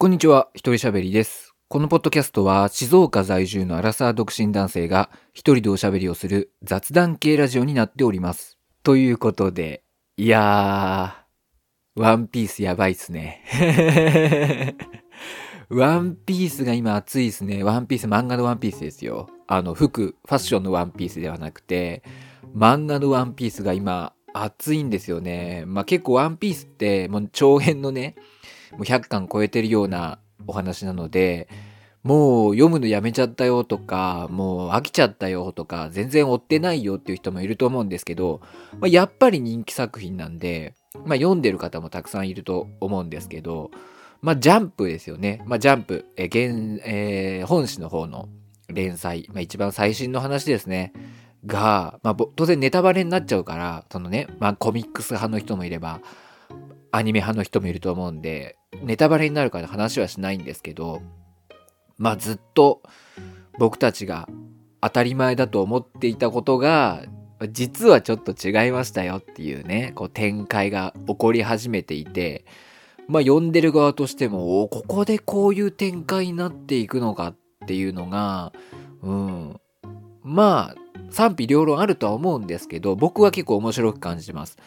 こんにちは、一人喋りです。このポッドキャストは静岡在住のアラサー独身男性が一人でおしゃべりをする雑談系ラジオになっております。ということで、いやー、ワンピースやばいっすね。ワンピースが今熱いっすね。ワンピース、漫画のワンピースですよ。あの、服、ファッションのワンピースではなくて、漫画のワンピースが今熱いんですよね。まあ結構ワンピースってもう長編のね、もう100巻超えてるようなお話なので、もう読むのやめちゃったよとか、もう飽きちゃったよとか、全然追ってないよっていう人もいると思うんですけど、まあ、やっぱり人気作品なんで、まあ、読んでる方もたくさんいると思うんですけど、まあ、ジャンプですよね。まあ、ジャンプ、え現えー本誌の方の連載、まあ、一番最新の話ですね。が、まあ、当然ネタバレになっちゃうから、そのね、まあ、コミックス派の人もいれば、アニメ派の人もいると思うんで、ネタバレになるから話はしないんですけど、まあずっと僕たちが当たり前だと思っていたことが、実はちょっと違いましたよっていうね、こう展開が起こり始めていて、まあ読んでる側としても、おここでこういう展開になっていくのかっていうのが、うん。まあ、賛否両論あるとは思うんですけど、僕は結構面白く感じます。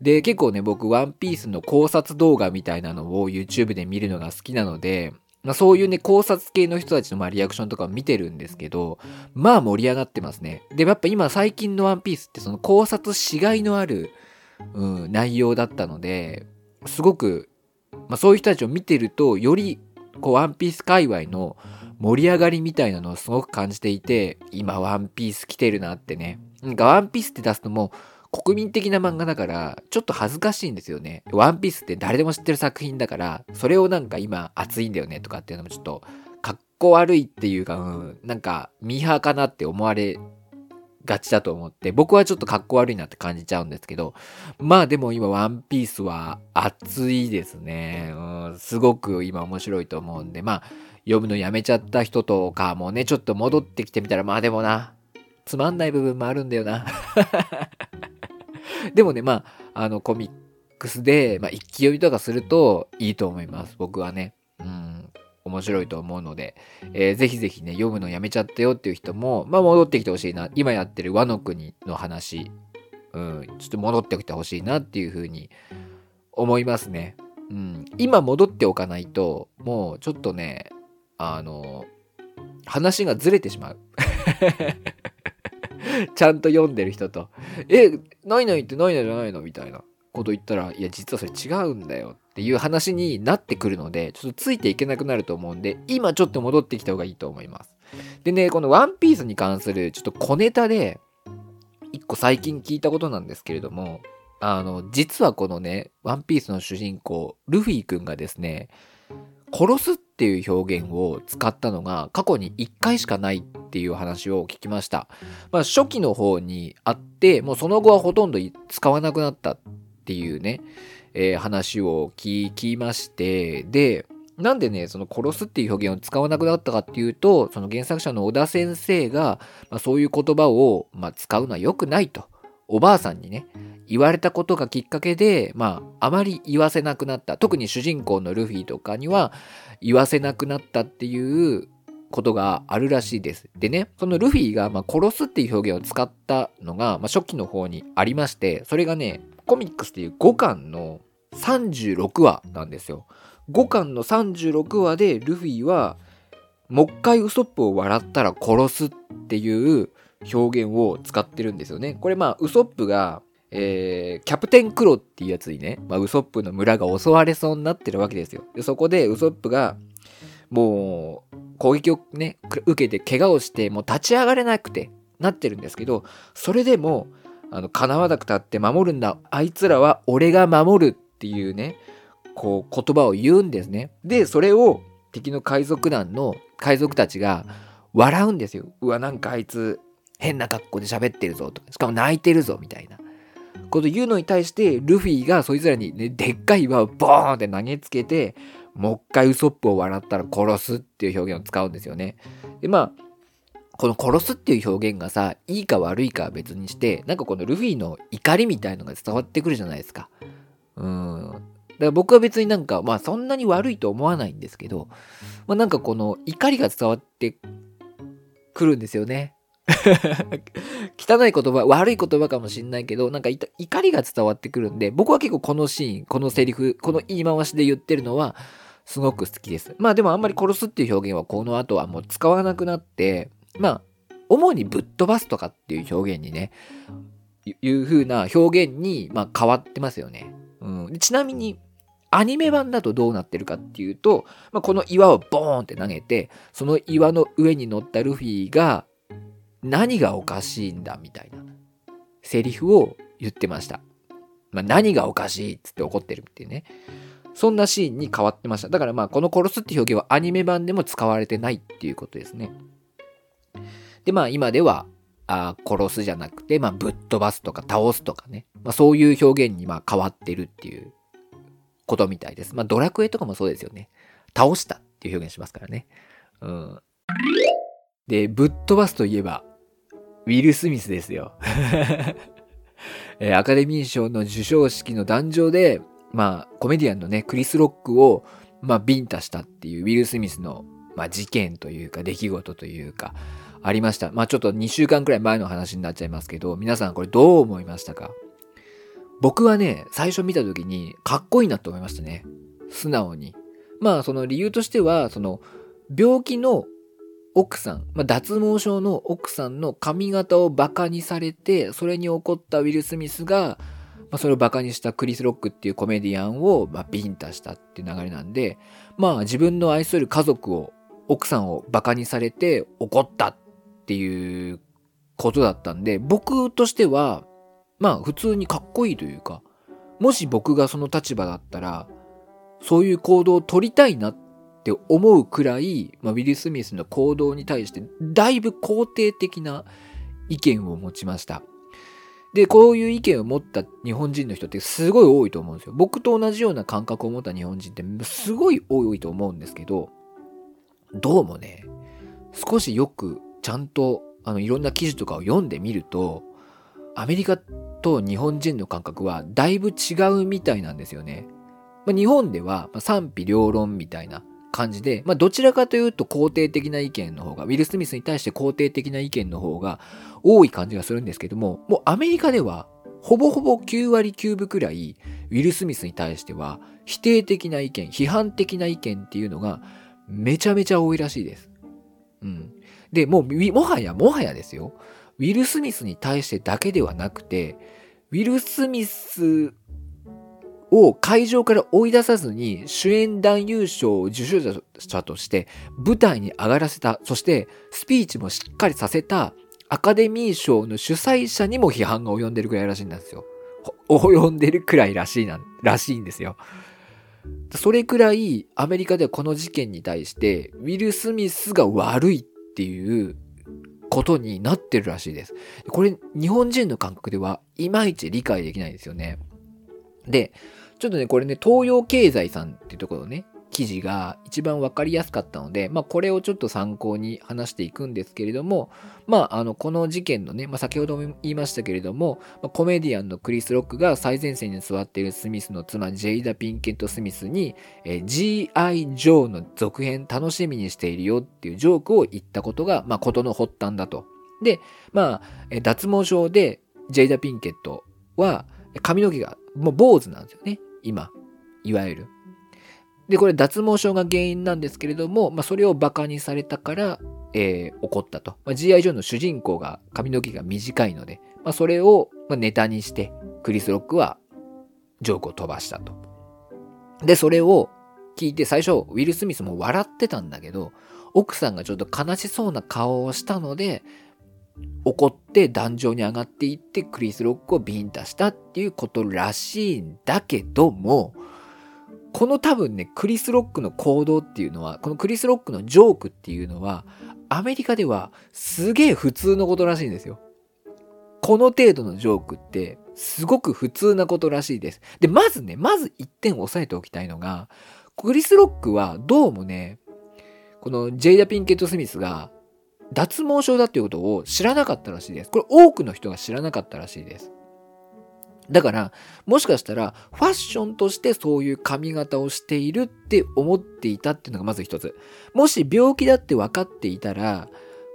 で、結構ね、僕、ワンピースの考察動画みたいなのを YouTube で見るのが好きなので、まあ、そういうね、考察系の人たちのまあリアクションとかを見てるんですけど、まあ盛り上がってますね。で、やっぱ今最近のワンピースってその考察しがいのある、うん、内容だったので、すごく、まあそういう人たちを見てると、より、こう、ワンピース界隈の盛り上がりみたいなのをすごく感じていて、今ワンピース来てるなってね。なんかワンピースって出すともう、国民的な漫画だから、ちょっと恥ずかしいんですよね。ワンピースって誰でも知ってる作品だから、それをなんか今熱いんだよねとかっていうのもちょっと、かっこ悪いっていうか、うん、なんかミーハーかなって思われがちだと思って、僕はちょっとかっこ悪いなって感じちゃうんですけど、まあでも今ワンピースは熱いですね。うん、すごく今面白いと思うんで、まあ読むのやめちゃった人とかもね、ちょっと戻ってきてみたら、まあでもな、つまんない部分もあるんだよな。でもね、まあ、あの、コミックスで、まあ、一気読みとかするといいと思います。僕はね。うん。面白いと思うので、えーぜひぜひね、読むのやめちゃったよっていう人も、まあ、戻ってきてほしいな。今やってる和の国の話、うん、ちょっと戻ってきてほしいなっていうふうに思いますね。うん。今戻っておかないと、もうちょっとね、あの、話がずれてしまう。ちゃんと読んでる人と、え、ないないってないないじゃないのみたいなこと言ったら、いや、実はそれ違うんだよっていう話になってくるので、ちょっとついていけなくなると思うんで、今ちょっと戻ってきた方がいいと思います。でね、このワンピースに関するちょっと小ネタで、一個最近聞いたことなんですけれども、あの、実はこのね、ワンピースの主人公、ルフィくんがですね、殺すっていう表現を使ったのが過去に1回しかないっていう話を聞きました。まあ初期の方にあって、もうその後はほとんど使わなくなったっていうね、えー話を聞きまして、で、なんでね、その殺すっていう表現を使わなくなったかっていうと、その原作者の小田先生が、まあ、そういう言葉を、まあ、使うのは良くないと、おばあさんにね、言われたことがきっかけで、まあ、あまり言わせなくなった。特に主人公のルフィとかには言わせなくなったっていうことがあるらしいです。でね、そのルフィが、ま、殺すっていう表現を使ったのが、まあ、初期の方にありまして、それがね、コミックスっていう5巻の36話なんですよ。5巻の36話でルフィは、もう一回ウソップを笑ったら殺すっていう表現を使ってるんですよね。これまあウソップが、えーキャプテンクロっていうやつにね、まあ、ウソップの村が襲われそうになってるわけですよ。でそこでウソップがもう攻撃をね受けて怪我をしてもう立ち上がれなくてなってるんですけどそれでもあの叶わなくたって守るんだあいつらは俺が守るっていうねこう言葉を言うんですね。でそれを敵の海賊団の海賊たちが笑うんですよ。うわなんかあいつ変な格好で喋ってるぞとしかも泣いてるぞみたいなこと言うのに対してルフィがそいつらに、ね、でっかい岩をボーンって投げつけてもう一回ウソップを笑ったら殺すっていう表現を使うんですよね。でまあこの殺すっていう表現がさいいか悪いかは別にしてなんかこのルフィの怒りみたいのが伝わってくるじゃないですか。うんだから僕は別になんか、まあそんなに悪いと思わないんですけど、まあなんかこの怒りが伝わってくるんですよね。汚い言葉、悪い言葉かもしんないけど、なんか怒りが伝わってくるんで、僕は結構このシーン、このセリフ、この言い回しで言ってるのは、すごく好きです。まあでもあんまり殺すっていう表現はこの後はもう使わなくなって、まあ、主にぶっ飛ばすとかっていう表現にね、いう風な表現に、まあ、変わってますよね。うん、ちなみに、アニメ版だとどうなってるかっていうと、まあ、この岩をボーンって投げて、その岩の上に乗ったルフィが、何がおかしいんだみたいなセリフを言ってました。まあ、何がおかしいっつって怒ってるっていうね。そんなシーンに変わってました。だからまあこの殺すって表現はアニメ版でも使われてないっていうことですね。でまあ今ではあ殺すじゃなくて、まあ、ぶっ飛ばすとか倒すとかね、まあ、そういう表現にまあ変わってるっていうことみたいです。まあ、ドラクエとかもそうですよね。倒したっていう表現しますからね。うん。で、ぶっ飛ばすといえば、ウィル・スミスですよ。アカデミー賞の授賞式の壇上で、まあ、コメディアンのね、クリス・ロックを、まあ、ビンタしたっていうウィル・スミスの、まあ、事件というか、出来事というか、ありました。まあ、ちょっと2週間くらい前の話になっちゃいますけど、皆さんこれどう思いましたか？僕はね、最初見た時にかっこいいなと思いましたね。素直に。まあ、その理由としては、その、病気の奥さん、まあ、脱毛症の奥さんの髪型をバカにされて、それに怒ったウィル・スミスが、まあ、それをバカにしたクリス・ロックっていうコメディアンを、まあ、ビンタしたっていう流れなんで、まあ自分の愛する家族を、奥さんをバカにされて怒ったっていうことだったんで、僕としては、まあ普通にかっこいいというか、もし僕がその立場だったら、そういう行動を取りたいなって思うくらい、まあ、ウィル・スミスの行動に対してだいぶ肯定的な意見を持ちました。で、こういう意見を持った日本人の人ってすごい多いと思うんですよ。僕と同じような感覚を持った日本人ってすごい多いと思うんですけど、どうもね、少しよくちゃんとあのいろんな記事とかを読んでみると、アメリカと日本人の感覚はだいぶ違うみたいなんですよね。まあ、日本では賛否両論みたいな感じで、まあ、どちらかというと肯定的な意見の方が、ウィル・スミスに対して肯定的な意見の方が多い感じがするんですけども、もうアメリカではほぼほぼ9割9分くらい、ウィル・スミスに対しては否定的な意見、批判的な意見っていうのがめちゃめちゃ多いらしいです。うん。で、もう、もはや、もはやですよ。ウィル・スミスに対してだけではなくて、ウィル・スミスを会場から追い出さずに主演男優賞を受賞者として舞台に上がらせた、そしてスピーチもしっかりさせたアカデミー賞の主催者にも批判が及んでるくらいらしいんですよ。及んでるくらいらしいな、らしいんですよ。それくらいアメリカではこの事件に対してウィル・スミスが悪いっていうことになってるらしいです。これ日本人の感覚ではいまいち理解できないですよね。で、ちょっとね、これね、東洋経済さんっていうところね、記事が一番わかりやすかったので、まあ、これをちょっと参考に話していくんですけれども、まあ、あの、この事件のね、まあ、先ほども言いましたけれども、ま、コメディアンのクリス・ロックが最前線に座っているスミスの妻、ジェイダ・ピンケット・スミスに、え、G.I. ジョーの続編楽しみにしているよっていうジョークを言ったことが、まあ、ことの発端だと。で、まあ、脱毛症でジェイダ・ピンケットは髪の毛がもう坊主なんですよね、今。いわゆる。で、これ脱毛症が原因なんですけれども、まあ、それをバカにされたから、えー、怒ったと。まあ、G.I. ジョーの主人公が髪の毛が短いので、まあ、それをネタにして、クリス・ロックはジョークを飛ばしたと。で、それを聞いて最初、ウィル・スミスも笑ってたんだけど、奥さんがちょっと悲しそうな顔をしたので、怒って壇上に上がっていってクリス・ロックをビンタしたっていうことらしいんだけども、この多分ね、クリス・ロックの行動っていうのは、このクリス・ロックのジョークっていうのは、アメリカではすげえ普通のことらしいんですよ。この程度のジョークってすごく普通なことらしいです。で、まずね、まず一点押さえておきたいのが、クリス・ロックはどうもね、このジェイダ・ピンケット・スミスが脱毛症だっていうことを知らなかったらしいです。これ多くの人が知らなかったらしいです。だから、もしかしたら、ファッションとしてそういう髪型をしているって思っていたっていうのがまず一つ。もし病気だって分かっていたら、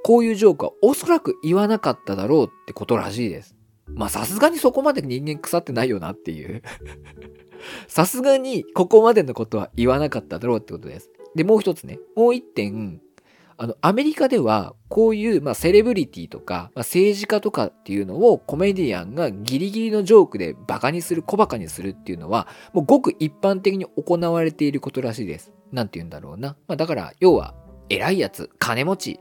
こういうジョークはおそらく言わなかっただろうってことらしいです。まあさすがにそこまで人間腐ってないよなっていう。さすがにここまでのことは言わなかっただろうってことです。で、もう一つね。もう一点、あの、アメリカでは、こういう、まあ、セレブリティとか、まあ、政治家とかっていうのをコメディアンがギリギリのジョークでバカにする、小バカにするっていうのは、もうごく一般的に行われていることらしいです。なんて言うんだろうな。まあ、だから、要は、偉いやつ、金持ち、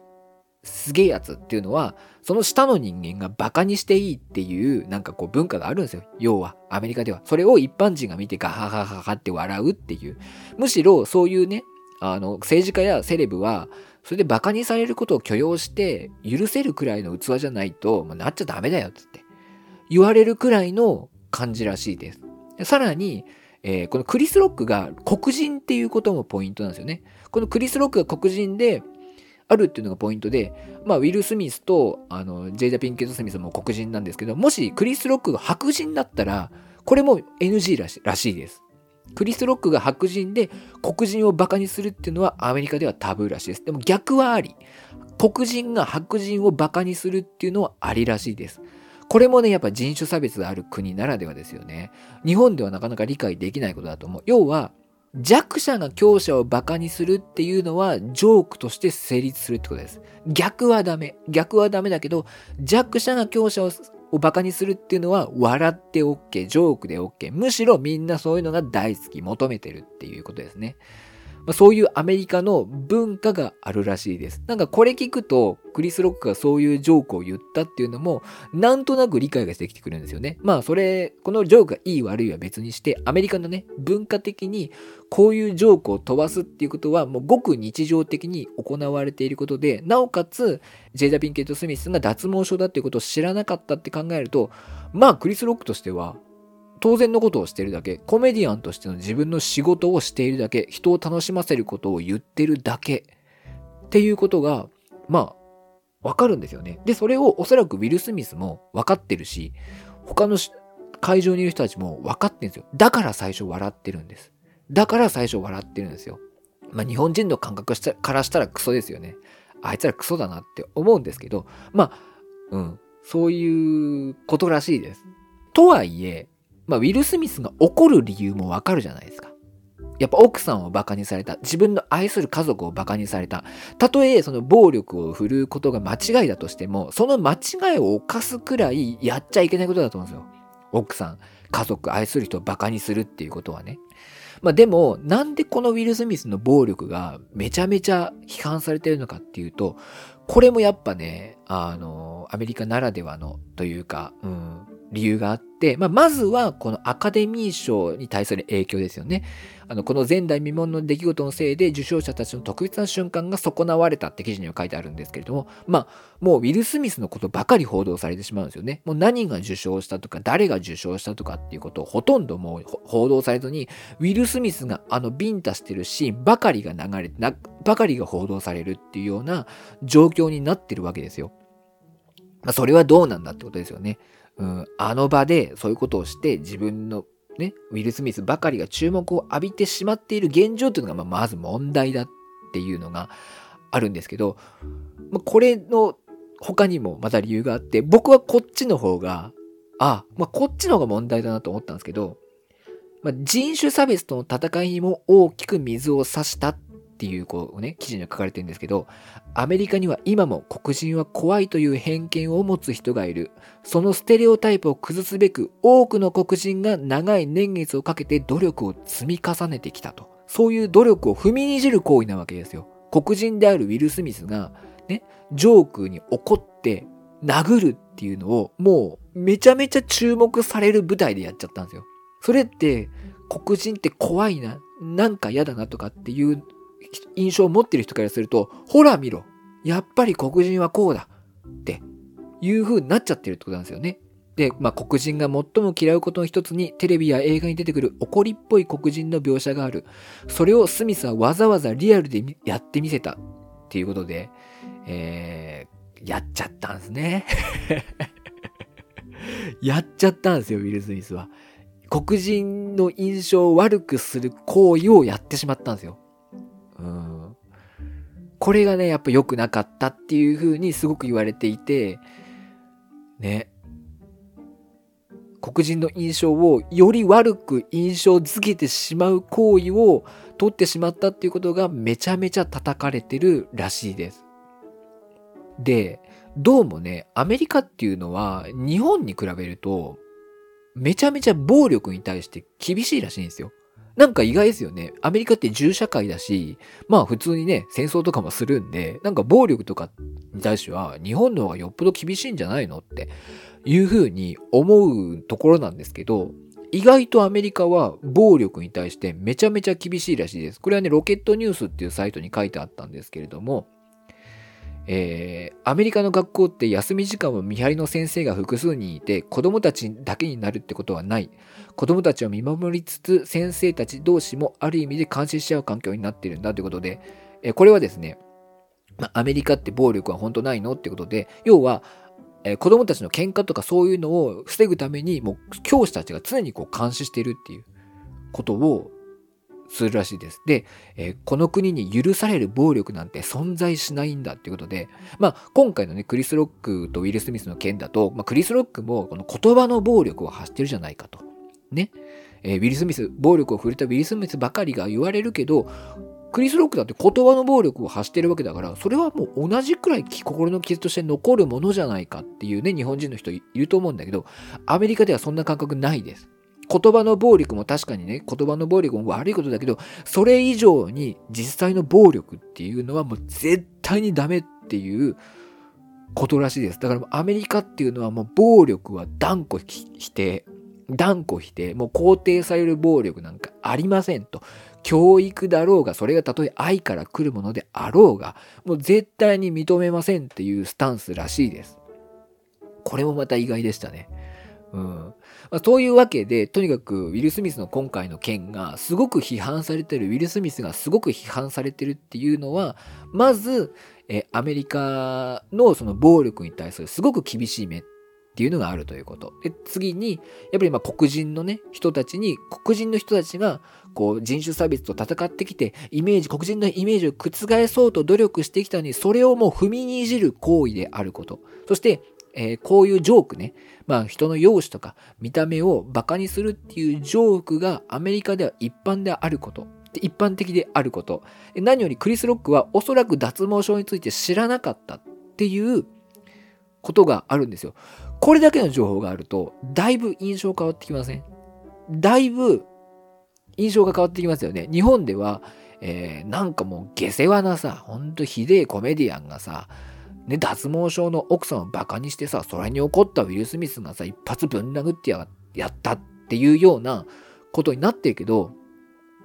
すげえやつっていうのは、その下の人間がバカにしていいっていう、なんかこう文化があるんですよ。要は、アメリカでは。それを一般人が見てガハハハハって笑うっていう。むしろ、そういうね、あの、政治家やセレブは、それでバカにされることを許容して、許せるくらいの器じゃないと、もうなっちゃダメだよっつって。言われるくらいの感じらしいです。さらに、えーこのクリス・ロックが黒人っていうこともポイントなんですよね。このクリス・ロックが黒人であるっていうのがポイントで、まあ、ウィル・スミスとあのジェイダ・ピンケット・スミスも黒人なんですけど、もしクリス・ロックが白人だったら、これも NG らしらしいです。クリス・ロックが白人で黒人をバカにするっていうのはアメリカではタブーらしいです。でも逆はあり。黒人が白人をバカにするっていうのはありらしいです。これもね、やっぱ人種差別がある国ならではですよね。日本ではなかなか理解できないことだと思う。要は、弱者が強者をバカにするっていうのはジョークとして成立するってことです。逆はダメ。逆はダメだけど、弱者が強者ををバカにするっていうのは笑って OK、ジョークで OK。むしろみんなそういうのが大好き、求めてるっていうことですね。まあ、そういうアメリカの文化があるらしいです。なんかこれ聞くと、クリス・ロックがそういうジョークを言ったっていうのも、なんとなく理解がしてきてくるんですよね。まあそれ、このジョークがいい悪いは別にして、アメリカのね、文化的にこういうジョークを飛ばすっていうことは、もうごく日常的に行われていることで、なおかつ、ジェイダ・ピンケット・スミスが脱毛症だっていうことを知らなかったって考えると、まあクリス・ロックとしては、当然のことをしているだけ、コメディアンとしての自分の仕事をしているだけ、人を楽しませることを言ってるだけっていうことが、まあ、わかるんですよね。で、それをおそらくウィル・スミスも分かってるし、他の会場にいる人たちも分かってるんですよ。だから最初笑ってるんです。だから最初笑ってるんですよ。まあ、日本人の感覚からしたらクソですよね。あいつらクソだなって思うんですけど、まあ、うん、そういうことらしいです。とはいえ、まあ、ウィル・スミスが怒る理由もわかるじゃないですか。やっぱ奥さんをバカにされた。自分の愛する家族をバカにされた。たとえその暴力を振るうことが間違いだとしても、その間違いを犯すくらいやっちゃいけないことだと思うんですよ。奥さん、家族、愛する人をバカにするっていうことはね。まあでも、なんでこのウィル・スミスの暴力がめちゃめちゃ批判されてるのかっていうと、これもやっぱね、あの、アメリカならではのというか、うん、理由があって、まあ、まずはこのアカデミー賞に対する影響ですよね。あの、この前代未聞の出来事のせいで受賞者たちの特別な瞬間が損なわれたって記事には書いてあるんですけれども、まあ、もうウィル・スミスのことばかり報道されてしまうんですよね。もう何が受賞したとか、誰が受賞したとかっていうことをほとんどもう報道されずに、ウィル・スミスがあのビンタしてるシーンばかりが流れ、ばかりが報道されるっていうような状況になってるわけですよ。まあ、それはどうなんだってことですよね。うん、あの場でそういうことをして自分のね、ウィル・スミスばかりが注目を浴びてしまっている現状というのが、まあ、まず問題だっていうのがあるんですけど、これの他にもまた理由があって、僕はこっちの方が、あ、まあ、こっちの方が問題だなと思ったんですけど、まあ、人種差別との戦いにも大きく水を差したっっていう、こうね、記事には書かれてるんですけど、アメリカには今も黒人は怖いという偏見を持つ人がいる。そのステレオタイプを崩すべく多くの黒人が長い年月をかけて努力を積み重ねてきたと。そういう努力を踏みにじる行為なわけですよ。黒人であるウィル・スミスが、ね、ジョークに怒って殴るっていうのをもうめちゃめちゃ注目される舞台でやっちゃったんですよ。それって黒人って怖いな、なんか嫌だなとかっていう印象を持ってる人からすると、ほら見ろ。やっぱり黒人はこうだ。っていう風になっちゃってるってことなんですよね。で、まあ、黒人が最も嫌うことの一つにテレビや映画に出てくる怒りっぽい黒人の描写がある。それをスミスはわざわざリアルでやってみせた。っていうことで、えー、やっちゃったんですね。やっちゃったんですよ、ウィル・スミスは。黒人の印象を悪くする行為をやってしまったんですよ。うん。これがね、やっぱ良くなかったっていう風にすごく言われていて、ね。黒人の印象をより悪く印象づけてしまう行為を取ってしまったっていうことがめちゃめちゃ叩かれてるらしいです。で、どうもね、アメリカっていうのは日本に比べるとめちゃめちゃ暴力に対して厳しいらしいんですよ。なんか意外ですよね。アメリカって銃社会だし、まあ普通にね、戦争とかもするんで、なんか暴力とかに対しては日本の方がよっぽど厳しいんじゃないのっていうふうに思うところなんですけど、意外とアメリカは暴力に対してめちゃめちゃ厳しいらしいです。これはね、ロケットニュースっていうサイトに書いてあったんですけれども、えー、アメリカの学校って休み時間は見張りの先生が複数人いて子供たちだけになるってことはない。子供たちを見守りつつ先生たち同士もある意味で監視し合う環境になってるんだということで、えー、これはですね、まアメリカって暴力は本当ないのってことで要は、えー、子供たちの喧嘩とかそういうのを防ぐためにもう教師たちが常にこう監視してるっていうことをするらしいです。で、えー、この国に許される暴力なんて存在しないんだっていうことで、まあ、今回のね、クリス・ロックとウィル・スミスの件だと、まあ、クリス・ロックもこの言葉の暴力を発してるじゃないかと。ね。えー、ウィル・スミス、暴力を振れたウィル・スミスばかりが言われるけど、クリス・ロックだって言葉の暴力を発してるわけだから、それはもう同じくらい心の傷として残るものじゃないかっていうね、日本人の人いると思うんだけど、アメリカではそんな感覚ないです。言葉の暴力も確かにね、言葉の暴力も悪いことだけど、それ以上に実際の暴力っていうのはもう絶対にダメっていうことらしいです。だからアメリカっていうのはもう暴力は断固否定、断固否定、もう肯定される暴力なんかありませんと。教育だろうが、それがたとえ愛から来るものであろうが、もう絶対に認めませんっていうスタンスらしいです。これもまた意外でしたね。うん。まあ、そういうわけで、とにかくウィル・スミスの今回の件がすごく批判されてる、ウィル・スミスがすごく批判されてるっていうのは、まず、えアメリカのその暴力に対するすごく厳しい目っていうのがあるということ。で、次に、やっぱりまあ黒人のね、人たちに、黒人の人たちが、こう、人種差別と戦ってきて、イメージ、黒人のイメージを覆そうと努力してきたのに、それをもう踏みにじる行為であること。そして、えー、こういうジョークね、まあ人の容姿とか見た目をバカにするっていうジョークがアメリカでは一般であること。一般的であること。何よりクリス・ロックはおそらく脱毛症について知らなかったっていうことがあるんですよ。これだけの情報があると、だいぶ印象変わってきません？だいぶ印象が変わってきますよね。日本では、えー、なんかもう下世話なさ、ほんとひでえコメディアンがさ、ね、脱毛症の奥さんをバカにしてさ、それに怒ったウィル・スミスがさ、一発ぶん殴ってやったっていうようなことになってるけど、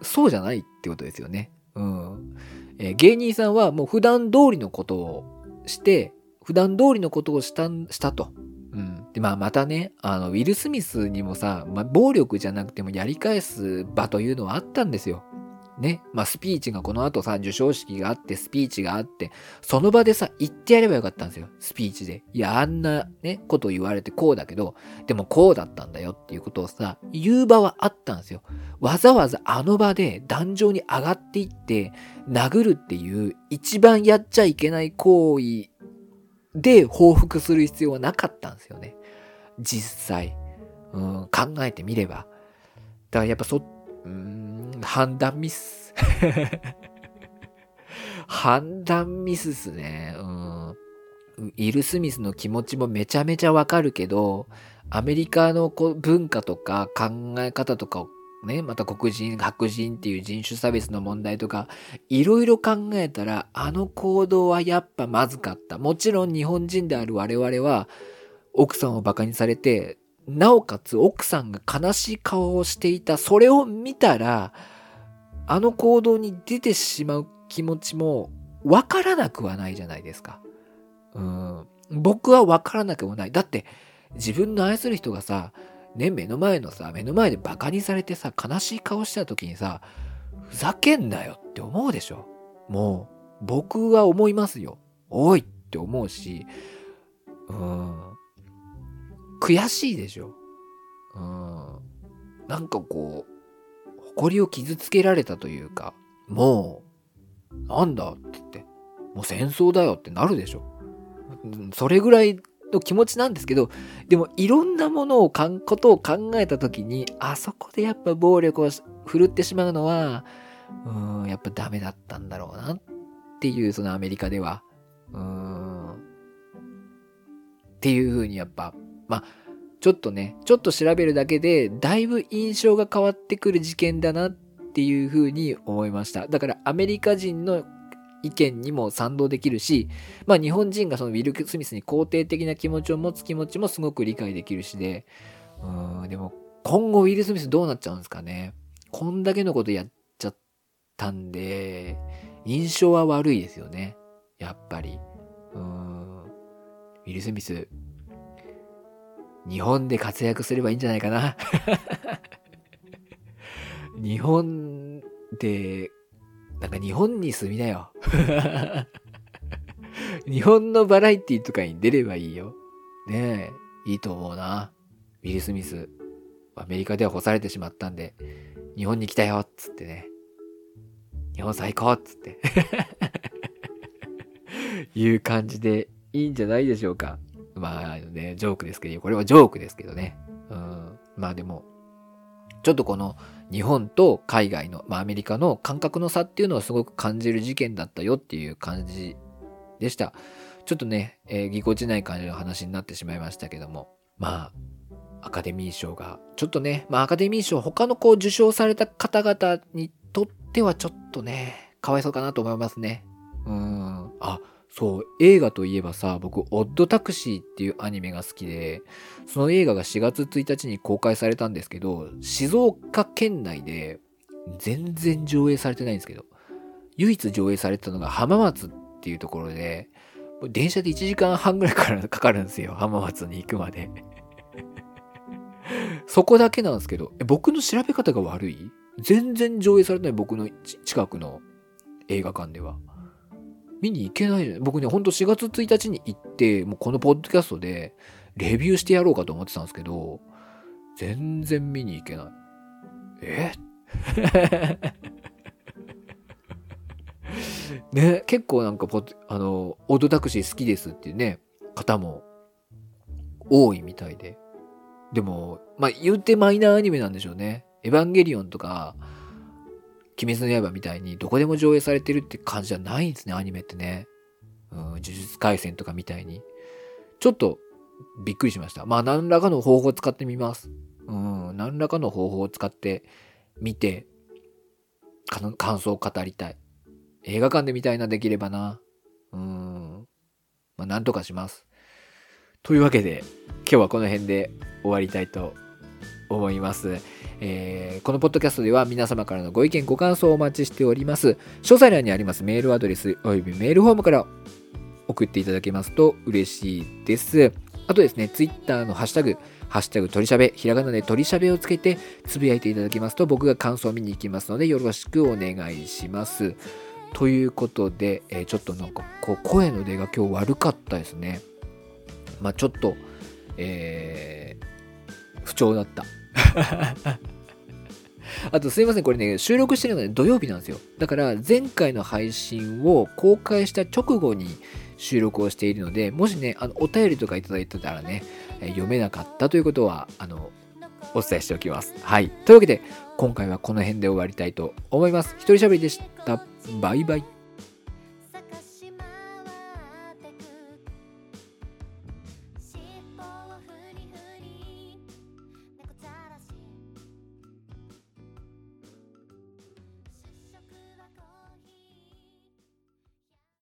そうじゃないってことですよね。うん。えー、芸人さんはもう普段通りのことをして、普段通りのことをしたしたと。うん。で、まあまたね、あの、ウィル・スミスにもさ、まあ、暴力じゃなくてもやり返す場というのはあったんですよ。ね、まあ、スピーチがこの後さ、授賞式があって、スピーチがあって、その場でさ、言ってやればよかったんですよ、スピーチで。いや、あんなね、こと言われてこうだけど、でもこうだったんだよっていうことをさ、言う場はあったんですよ。わざわざあの場で壇上に上がっていって、殴るっていう一番やっちゃいけない行為で報復する必要はなかったんですよね。実際。うん、考えてみれば。だからやっぱそ、うん判断ミス。判断ミスっすね。うん。イル・スミスの気持ちもめちゃめちゃわかるけど、アメリカのこ文化とか考え方とかをね、また黒人、白人っていう人種差別の問題とか、いろいろ考えたら、あの行動はやっぱまずかった。もちろん日本人である我々は、奥さんを馬鹿にされて、なおかつ奥さんが悲しい顔をしていた。それを見たら、あの行動に出てしまう気持ちもわからなくはないじゃないですか。うん。僕はわからなくもない。だって自分の愛する人がさ、ね、目の前のさ、目の前でバカにされてさ、悲しい顔した時にさ、ふざけんなよって思うでしょ。もう、僕は思いますよ。おいって思うし、うん。悔しいでしょ。うん。なんかこう、誇りを傷つけられたというか、もう、なんだって言って、もう戦争だよってなるでしょ。それぐらいの気持ちなんですけど、でもいろんなものをかん、ことを考えた時に、あそこでやっぱ暴力を振るってしまうのは、うん、やっぱダメだったんだろうなっていう、そのアメリカでは。うん。っていうふうにやっぱ、まあ、ちょっとね、ちょっと調べるだけで、だいぶ印象が変わってくる事件だなっていうふうに思いました。だからアメリカ人の意見にも賛同できるし、まあ日本人がそのウィル・スミスに肯定的な気持ちを持つ気持ちもすごく理解できるしで、うん、でも今後ウィル・スミスどうなっちゃうんですかね。こんだけのことやっちゃったんで、印象は悪いですよね。やっぱり。うん。ウィル・スミス、日本で活躍すればいいんじゃないかな。日本で、なんか日本に住みなよ。日本のバラエティとかに出ればいいよ。ねえ、いいと思うな。ウィル・スミス、アメリカでは干されてしまったんで、日本に来たよっつってね。日本最高っつって いう感じでいいんじゃないでしょうか。まあね、ジョークですけど、これはジョークですけどね。うん。まあでも、ちょっとこの日本と海外の、まあアメリカの感覚の差っていうのをすごく感じる事件だったよっていう感じでした。ちょっとね、えー、ぎこちない感じの話になってしまいましたけども、まあ、アカデミー賞が、ちょっとね、まあアカデミー賞、他のこう受賞された方々にとってはちょっとね、かわいそうかなと思いますね。うん。あ、そう、映画といえばさ、僕、オッドタクシーっていうアニメが好きで、その映画が4月1日に公開されたんですけど、静岡県内で全然上映されてないんですけど、唯一上映されてたのが浜松っていうところで、電車で1時間半ぐらいから かかるんですよ、浜松に行くまで。そこだけなんですけど、僕の調べ方が悪い？全然上映されてない僕の近くの映画館では。見に行けないじゃん。僕ね、ほんと4月1日に行って、もうこのポッドキャストでレビューしてやろうかと思ってたんですけど、全然見に行けない。え？ね、結構なんかポあの、オートタクシー好きですっていうね、方も多いみたいで。でも、まあ言うてマイナーアニメなんでしょうね。エヴァンゲリオンとか、鬼滅の刃みたいにどこでも上映されてるって感じじゃないんですね、アニメってね。うん、呪術廻戦とかみたいに。ちょっとびっくりしました。まあ何らかの方法を使ってみます。うん、何らかの方法を使ってみて、感想を語りたい。映画館で見たいな、できればな。うん。まあなんとかします。というわけで、今日はこの辺で終わりたいと思います。えー、このポッドキャストでは皆様からのご意見、ご感想をお待ちしております。詳細欄にありますメールアドレスおよびメールフォームから送っていただけますと嬉しいです。あとですね、ツイッターのハッシュタグ、ハッシュタグ鳥しゃべ、ひらがなで鳥しゃべをつけてつぶやいていただきますと僕が感想を見に行きますのでよろしくお願いします。ということで、えー、ちょっとなんかこう声の出が今日悪かったですね。まあちょっと、えー、不調だった。あとすいません、これね、収録してるので土曜日なんですよ。だから前回の配信を公開した直後に収録をしているので、もしね、あのお便りとかいただいてたらね、読めなかったということは、あの、お伝えしておきます。はい。というわけで、今回はこの辺で終わりたいと思います。一人喋りでした。バイバイ。